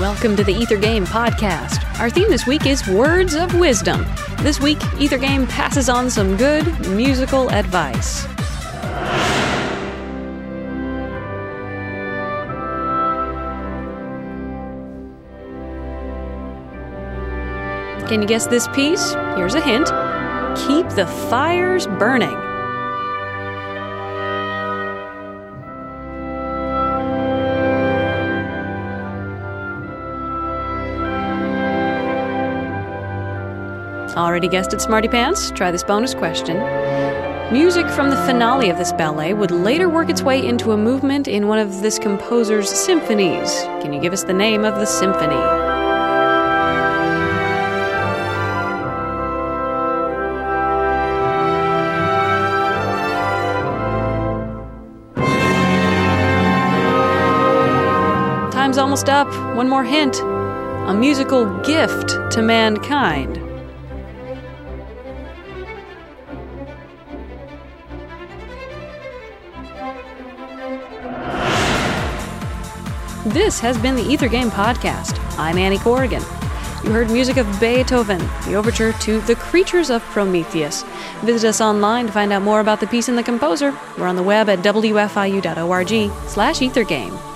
Welcome to the Ether Game podcast. Our theme this week is Words of Wisdom. This week, Ether Game passes on some good musical advice. Can you guess this piece? Here's a hint Keep the fires burning. Already guessed it, Smarty Pants? Try this bonus question. Music from the finale of this ballet would later work its way into a movement in one of this composer's symphonies. Can you give us the name of the symphony? Time's almost up. One more hint. A musical gift to mankind. This has been the Ether Game Podcast. I'm Annie Corrigan. You heard music of Beethoven, the overture to The Creatures of Prometheus. Visit us online to find out more about the piece and the composer. We're on the web at wfiu.org slash ethergame.